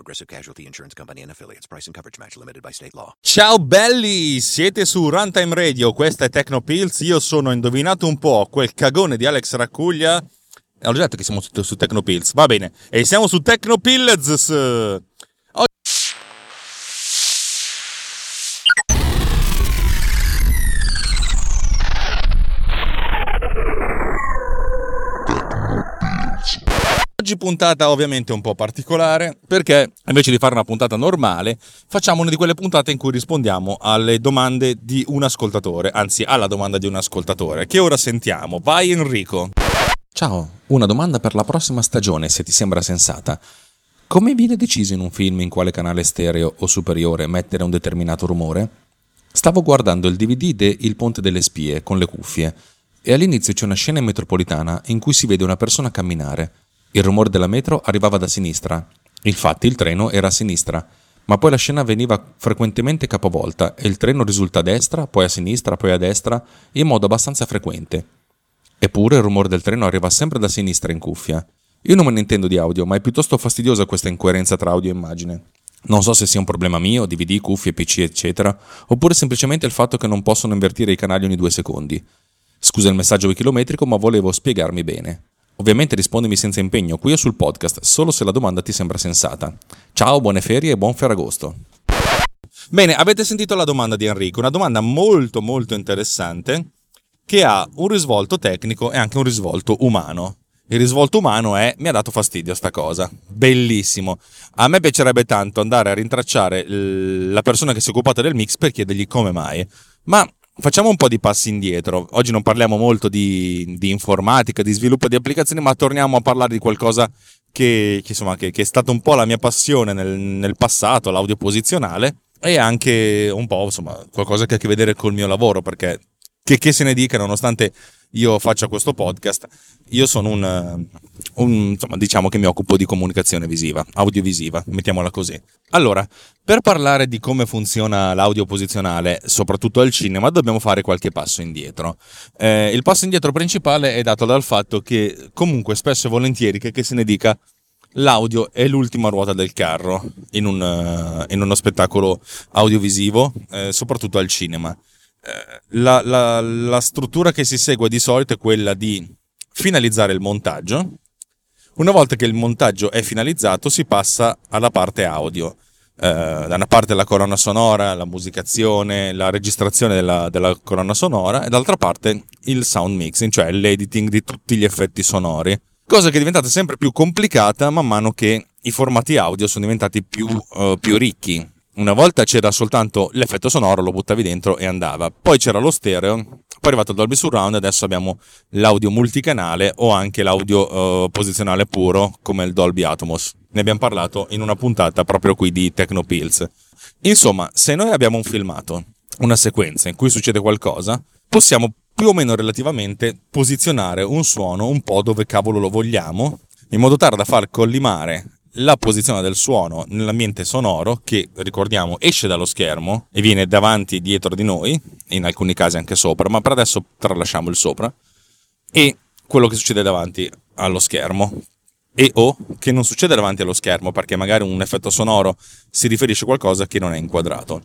Progressive Casualty Insurance Company and affiliates. Price and coverage match limited by state law. Ciao belli, siete su Runtime Radio, questa è Tecnopills, io sono indovinato un po' quel cagone di Alex Raccuglia. Ho già detto che siamo su, su Tecnopills, va bene, e siamo su Tecnopills. Oggi puntata ovviamente un po' particolare perché invece di fare una puntata normale facciamo una di quelle puntate in cui rispondiamo alle domande di un ascoltatore, anzi alla domanda di un ascoltatore, che ora sentiamo. Vai Enrico. Ciao, una domanda per la prossima stagione se ti sembra sensata. Come viene deciso in un film in quale canale stereo o superiore mettere un determinato rumore? Stavo guardando il DVD de Il Ponte delle Spie con le cuffie e all'inizio c'è una scena in metropolitana in cui si vede una persona camminare. Il rumore della metro arrivava da sinistra. Infatti il treno era a sinistra, ma poi la scena veniva frequentemente capovolta e il treno risulta a destra, poi a sinistra, poi a destra, in modo abbastanza frequente. Eppure il rumore del treno arriva sempre da sinistra in cuffia. Io non me ne intendo di audio, ma è piuttosto fastidiosa questa incoerenza tra audio e immagine. Non so se sia un problema mio, DVD, cuffie, PC, eccetera, oppure semplicemente il fatto che non possono invertire i canali ogni due secondi. Scusa il messaggio wikilometrico, ma volevo spiegarmi bene. Ovviamente rispondimi senza impegno qui o sul podcast, solo se la domanda ti sembra sensata. Ciao, buone ferie e buon Ferragosto. Bene, avete sentito la domanda di Enrico, una domanda molto molto interessante che ha un risvolto tecnico e anche un risvolto umano. Il risvolto umano è mi ha dato fastidio sta cosa. Bellissimo. A me piacerebbe tanto andare a rintracciare la persona che si è occupata del mix per chiedergli come mai. Ma facciamo un po' di passi indietro. Oggi non parliamo molto di, di informatica, di sviluppo di applicazioni, ma torniamo a parlare di qualcosa che, che, insomma, che, che è stata un po' la mia passione nel, nel, passato, l'audio posizionale, e anche un po' insomma, qualcosa che ha a che vedere col mio lavoro, perché che, che se ne dica, nonostante io faccia questo podcast, io sono un, un, insomma, diciamo che mi occupo di comunicazione visiva, audiovisiva, mettiamola così. Allora, per parlare di come funziona l'audio posizionale, soprattutto al cinema, dobbiamo fare qualche passo indietro. Eh, il passo indietro principale è dato dal fatto che comunque spesso e volentieri, che, che se ne dica, l'audio è l'ultima ruota del carro in, un, uh, in uno spettacolo audiovisivo, eh, soprattutto al cinema. Eh, la, la, la struttura che si segue di solito è quella di finalizzare il montaggio. Una volta che il montaggio è finalizzato, si passa alla parte audio. Eh, da una parte la colonna sonora, la musicazione, la registrazione della, della, colonna sonora, e dall'altra parte il sound mixing, cioè l'editing di tutti gli effetti sonori. Cosa che è diventata sempre più complicata man mano che i formati audio sono diventati più, uh, più ricchi una volta c'era soltanto l'effetto sonoro, lo buttavi dentro e andava. Poi c'era lo stereo, poi è arrivato il Dolby Surround, adesso abbiamo l'audio multicanale o anche l'audio uh, posizionale puro come il Dolby Atmos. Ne abbiamo parlato in una puntata proprio qui di Tecnopills. Insomma, se noi abbiamo un filmato, una sequenza in cui succede qualcosa, possiamo più o meno relativamente posizionare un suono un po' dove cavolo lo vogliamo, in modo tale da far collimare la posizione del suono nell'ambiente sonoro che ricordiamo esce dallo schermo e viene davanti e dietro di noi, in alcuni casi anche sopra, ma per adesso tralasciamo il sopra, e quello che succede davanti allo schermo. E o che non succede davanti allo schermo perché magari un effetto sonoro si riferisce a qualcosa che non è inquadrato.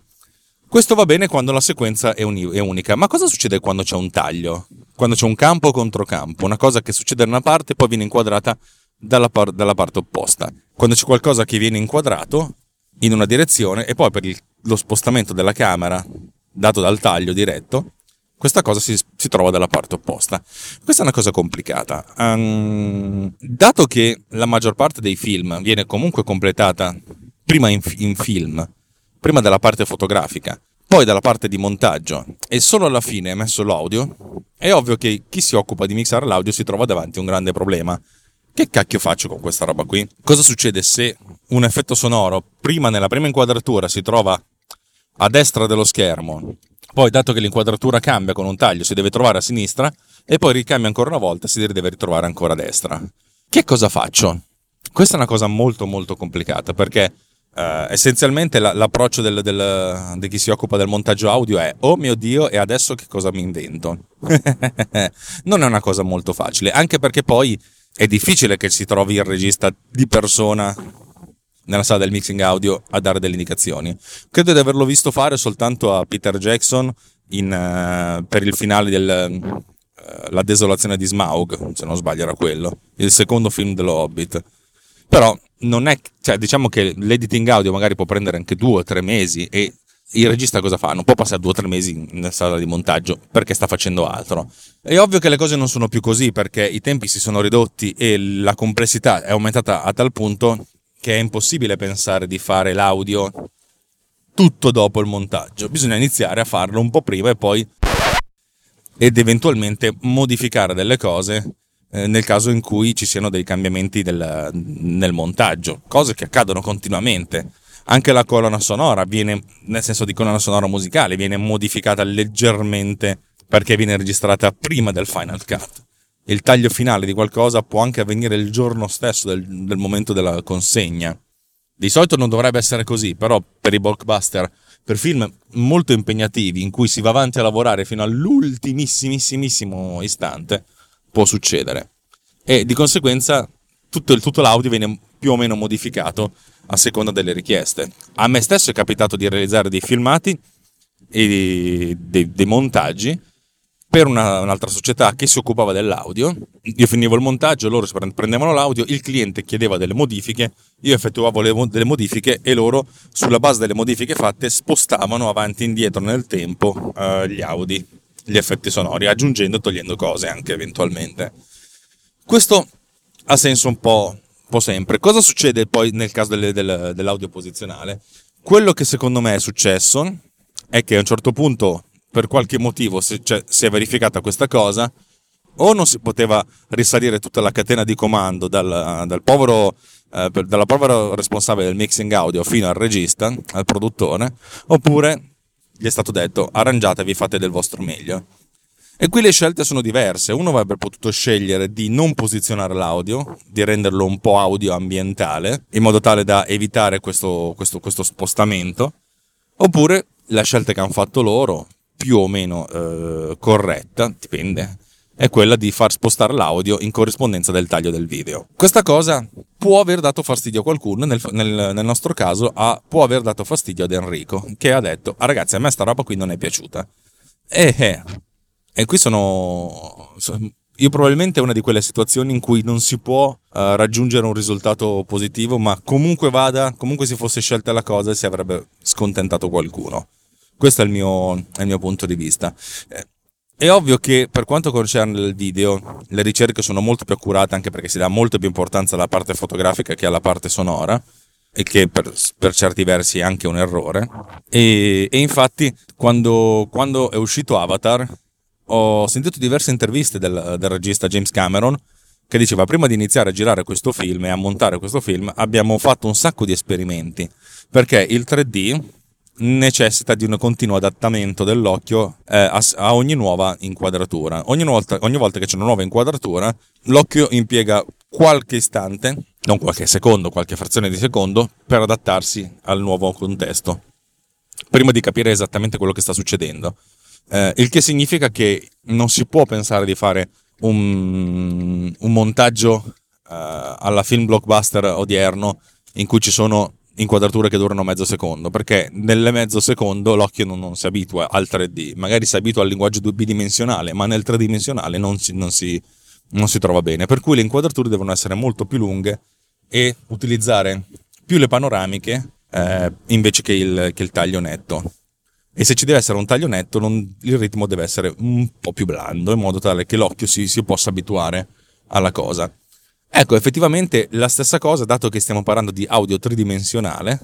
Questo va bene quando la sequenza è, uni- è unica, ma cosa succede quando c'è un taglio? Quando c'è un campo contro campo, una cosa che succede da una parte e poi viene inquadrata dalla, par- dalla parte opposta. Quando c'è qualcosa che viene inquadrato in una direzione e poi per il, lo spostamento della camera dato dal taglio diretto, questa cosa si, si, trova dalla parte opposta. Questa è una cosa complicata. Um, dato che la maggior parte dei film viene comunque completata prima in, in film, prima della parte fotografica, poi dalla parte di montaggio e solo alla fine è messo l'audio, è ovvio che chi si occupa di mixare l'audio si trova davanti a un grande problema che cacchio faccio con questa roba qui? Cosa succede se un effetto sonoro, prima nella prima inquadratura, si trova a destra dello schermo, poi dato che l'inquadratura cambia con un taglio si deve trovare a sinistra e poi ricambia ancora una volta e si deve ritrovare ancora a destra. Che cosa faccio? Questa è una cosa molto molto complicata perché Uh, essenzialmente la, l'approccio del, del, di chi si occupa del montaggio audio è oh mio dio e adesso che cosa mi invento non è una cosa molto facile anche perché poi è difficile che si trovi il regista di persona nella sala del mixing audio a dare delle indicazioni. Credo di averlo visto fare soltanto a Peter Jackson in, uh, per il finale del uh, La desolazione di Smaug se non sbaglio era quello il secondo film dello Hobbit. Però non è, cioè, diciamo che l'editing audio magari può prendere anche due o tre mesi e il regista cosa fa? Non può passare due o tre mesi nella sala di montaggio perché sta facendo altro. È ovvio che le cose non sono più così perché i tempi si sono ridotti e la complessità è aumentata a tal punto che è impossibile pensare di fare l'audio tutto dopo il montaggio. Bisogna iniziare a farlo un po' prima e poi ed eventualmente modificare delle cose eh, nel caso in cui ci siano dei cambiamenti del, nel montaggio, cose che accadono continuamente. Anche la colonna sonora viene, nel senso di colonna sonora musicale, viene modificata leggermente perché viene registrata prima del Final Cut. Il taglio finale di qualcosa può anche avvenire il giorno stesso del, del momento della consegna. Di solito non dovrebbe essere così, però per i blockbuster, per film molto impegnativi in cui si va avanti a lavorare fino all'ultimissimissimo istante, può succedere. E di conseguenza tutto, tutto l'audio viene più o meno modificato a seconda delle richieste. A me stesso è capitato di realizzare dei filmati e dei, dei montaggi per una, un'altra società che si occupava dell'audio. Io finivo il montaggio, loro prendevano l'audio, il cliente chiedeva delle modifiche, io effettuavo le, delle modifiche e loro, sulla base delle modifiche fatte, spostavano avanti e indietro nel tempo uh, gli audi gli effetti sonori, aggiungendo e togliendo cose anche eventualmente. Questo ha senso un po', po sempre. Cosa succede poi nel caso delle, del, dell'audio posizionale? Quello che secondo me è successo è che a un certo punto, per qualche motivo, si, cioè, si è verificata questa cosa, o non si poteva risalire tutta la catena di comando dal, dal povero, eh, dalla povera responsabile del mixing audio fino al regista, al produttore, oppure gli è stato detto arrangiatevi, fate del vostro meglio. E qui le scelte sono diverse. Uno avrebbe potuto scegliere di non posizionare l'audio, di renderlo un po' audio ambientale, in modo tale da evitare questo, questo, questo spostamento. Oppure la scelta che hanno fatto loro, più o meno eh, corretta, dipende, è quella di far spostare l'audio in corrispondenza del taglio del video. Questa cosa può aver dato fastidio a qualcuno, nel, nel, nel nostro caso a, può aver dato fastidio ad Enrico, che ha detto, ah, ragazzi a me sta roba qui non è piaciuta. E, eh, e qui sono... Io probabilmente è una di quelle situazioni in cui non si può uh, raggiungere un risultato positivo, ma comunque vada, comunque si fosse scelta la cosa, si avrebbe scontentato qualcuno. Questo è il mio, è il mio punto di vista. Eh, è ovvio che per quanto concerne il video, le ricerche sono molto più accurate anche perché si dà molto più importanza alla parte fotografica che alla parte sonora, e che per, per certi versi è anche un errore. E, e infatti, quando, quando, è uscito Avatar, ho sentito diverse interviste del, del regista James Cameron che diceva prima di iniziare a girare questo film e a montare questo film abbiamo fatto un sacco di esperimenti perché il 3D necessita di un continuo adattamento dell'occhio eh, a, a, ogni nuova inquadratura. Ogni volta, ogni volta che c'è una nuova inquadratura, l'occhio impiega qualche istante, non qualche secondo, qualche frazione di secondo, per adattarsi al nuovo contesto, prima di capire esattamente quello che sta succedendo. Eh, il che significa che non si può pensare di fare un, un montaggio eh, alla film blockbuster odierno in cui ci sono inquadrature che durano mezzo secondo, perché nel mezzo secondo l'occhio non, non si abitua al 3D, magari si abitua al linguaggio bidimensionale, ma nel tridimensionale non si, non, si, non si trova bene, per cui le inquadrature devono essere molto più lunghe e utilizzare più le panoramiche eh, invece che il, che il, taglio netto. E se ci deve essere un taglio netto, non, il ritmo deve essere un po' più blando, in modo tale che l'occhio si, si possa abituare alla cosa. Ecco, effettivamente la stessa cosa, dato che stiamo parlando di audio tridimensionale,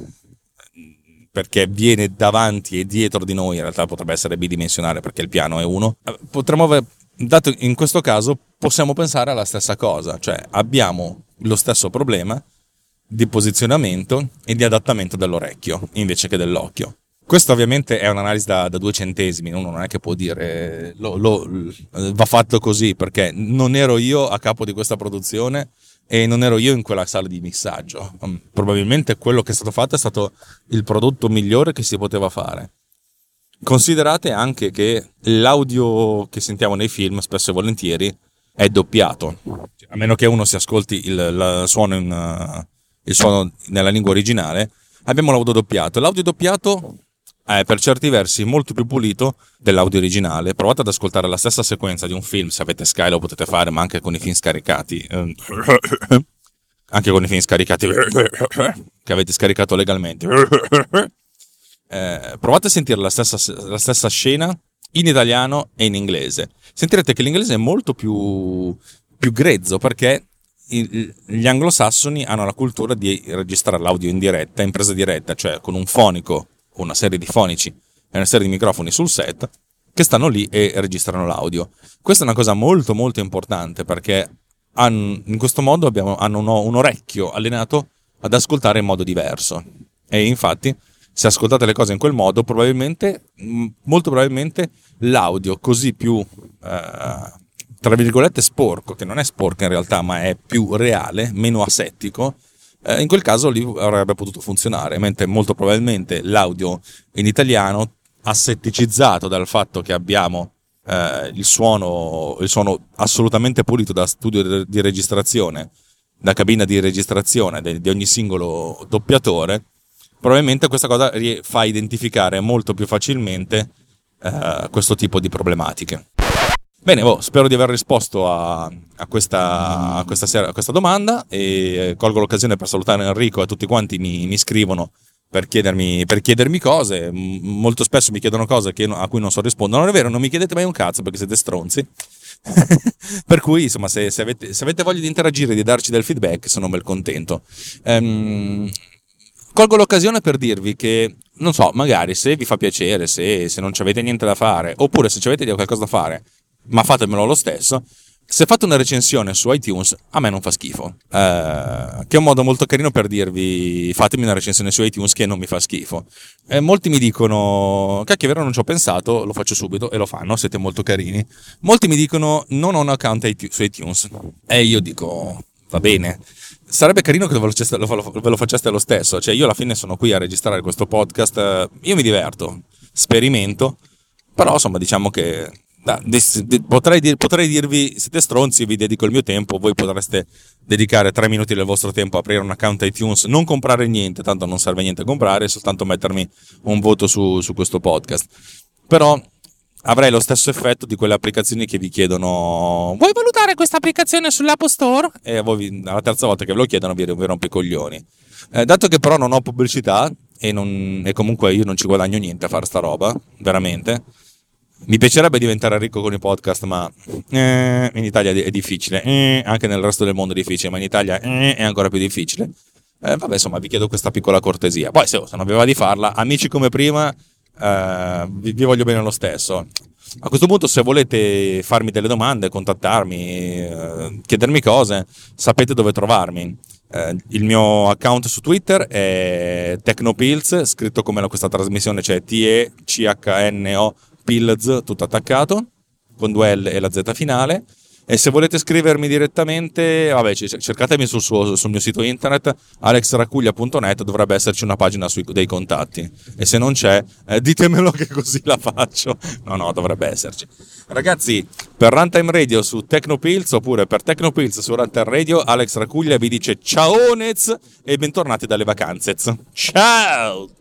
perché viene davanti e dietro di noi, in realtà potrebbe essere bidimensionale perché il piano è uno, potremmo aver, dato in questo caso possiamo pensare alla stessa cosa, cioè abbiamo lo stesso problema di posizionamento e di adattamento dell'orecchio invece che dell'occhio. Questa ovviamente è un'analisi da, da, due centesimi, uno non è che può dire lo, lo, va fatto così perché non ero io a capo di questa produzione e non ero io in quella sala di mixaggio. Mm, probabilmente quello che è stato fatto è stato il prodotto migliore che si poteva fare. Considerate anche che l'audio che sentiamo nei film spesso e volentieri è doppiato, a meno che uno si ascolti il, suono, in, il suono nella lingua originale, abbiamo l'audio doppiato. L'audio doppiato è per certi versi molto più pulito dell'audio originale. Provate ad ascoltare la stessa sequenza di un film, se avete Sky lo potete fare, ma anche con i film scaricati. Anche con i film scaricati che avete scaricato legalmente. Eh, provate a sentire la stessa, la stessa scena in italiano e in inglese. Sentirete che l'inglese è molto più, più grezzo perché gli anglosassoni hanno la cultura di registrare l'audio in diretta, in presa diretta, cioè con un fonico una serie di fonici e una serie di microfoni sul set che stanno lì e registrano l'audio. Questa è una cosa molto molto importante perché hanno, in questo modo abbiamo, hanno un, un orecchio allenato ad ascoltare in modo diverso. E infatti, se ascoltate le cose in quel modo, probabilmente, molto probabilmente, l'audio così più, eh, tra virgolette, sporco, che non è sporco in realtà, ma è più reale, meno asettico, eh, in quel caso lì avrebbe potuto funzionare, mentre molto probabilmente l'audio in italiano, assetticizzato dal fatto che abbiamo eh, il, suono, il suono assolutamente pulito da studio di registrazione, da cabina di registrazione di ogni singolo doppiatore, probabilmente questa cosa fa identificare molto più facilmente eh, questo tipo di problematiche. Bene, boh, spero di aver risposto a, a, questa, a, questa sera, a, questa, domanda e colgo l'occasione per salutare Enrico e tutti quanti mi, mi scrivono per chiedermi, per chiedermi, cose. Molto spesso mi chiedono cose che, a cui non so rispondere. Non è vero, non mi chiedete mai un cazzo perché siete stronzi. per cui, insomma, se, se, avete, se, avete, voglia di interagire, di darci del feedback, sono bel contento. Um, colgo l'occasione per dirvi che, non so, magari se vi fa piacere, se, se non avete niente da fare, oppure se avete qualcosa da fare, ma fatemelo lo stesso. Se fate una recensione su iTunes, a me non fa schifo. Eh, che è un modo molto carino per dirvi fatemi una recensione su iTunes che non mi fa schifo. Eh, molti mi dicono, cacchio, è vero, non ci ho pensato, lo faccio subito e lo fanno, siete molto carini. Molti mi dicono, non ho un account su iTunes. E io dico, va bene. Sarebbe carino che ve lo, faceste lo stesso. Cioè, io alla fine sono qui a registrare questo podcast. Io mi diverto, sperimento. Però, insomma, diciamo che potrei, dir, potrei, dirvi siete stronzi, vi dedico il mio tempo, voi potreste dedicare tre minuti del vostro tempo a aprire un account iTunes, non comprare niente, tanto non serve niente a comprare, soltanto mettermi un voto su, su questo podcast. Però avrei lo stesso effetto di quelle applicazioni che vi chiedono vuoi valutare questa applicazione sull'App Store? E voi, alla terza volta che ve lo chiedono vi, vi rompe i coglioni. Eh, dato che però non ho pubblicità e, non, e comunque io non ci guadagno niente a fare sta roba, veramente mi piacerebbe diventare ricco con i podcast, ma eh, in Italia è difficile, eh, anche nel resto del mondo è difficile, ma in Italia eh, è ancora più difficile. Eh, vabbè, insomma, vi chiedo questa piccola cortesia. Poi, se, se non aveva di farla, amici come prima, eh, vi, vi, voglio bene lo stesso. A questo punto, se volete farmi delle domande, contattarmi, eh, chiedermi cose, sapete dove trovarmi. Il mio account su Twitter è Tecnopills, scritto come questa trasmissione, cioè T-E-C-H-N-O Pills, tutto attaccato, con due L e la Z finale. E se volete scrivermi direttamente, vabbè, cercatemi sul, suo, sul mio sito internet alexracuglia.net, dovrebbe esserci una pagina sui, dei contatti. E se non c'è, eh, ditemelo che così la faccio. No, no, dovrebbe esserci. Ragazzi, per Runtime Radio su Tecnopills oppure per Tecnopills su Runtime Radio, Alex Racuglia vi dice ciao e bentornati dalle vacanze. Ciao!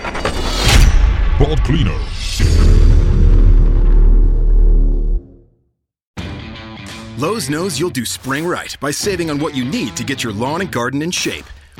Pod Cleaner. Lowe's knows you'll do spring right by saving on what you need to get your lawn and garden in shape.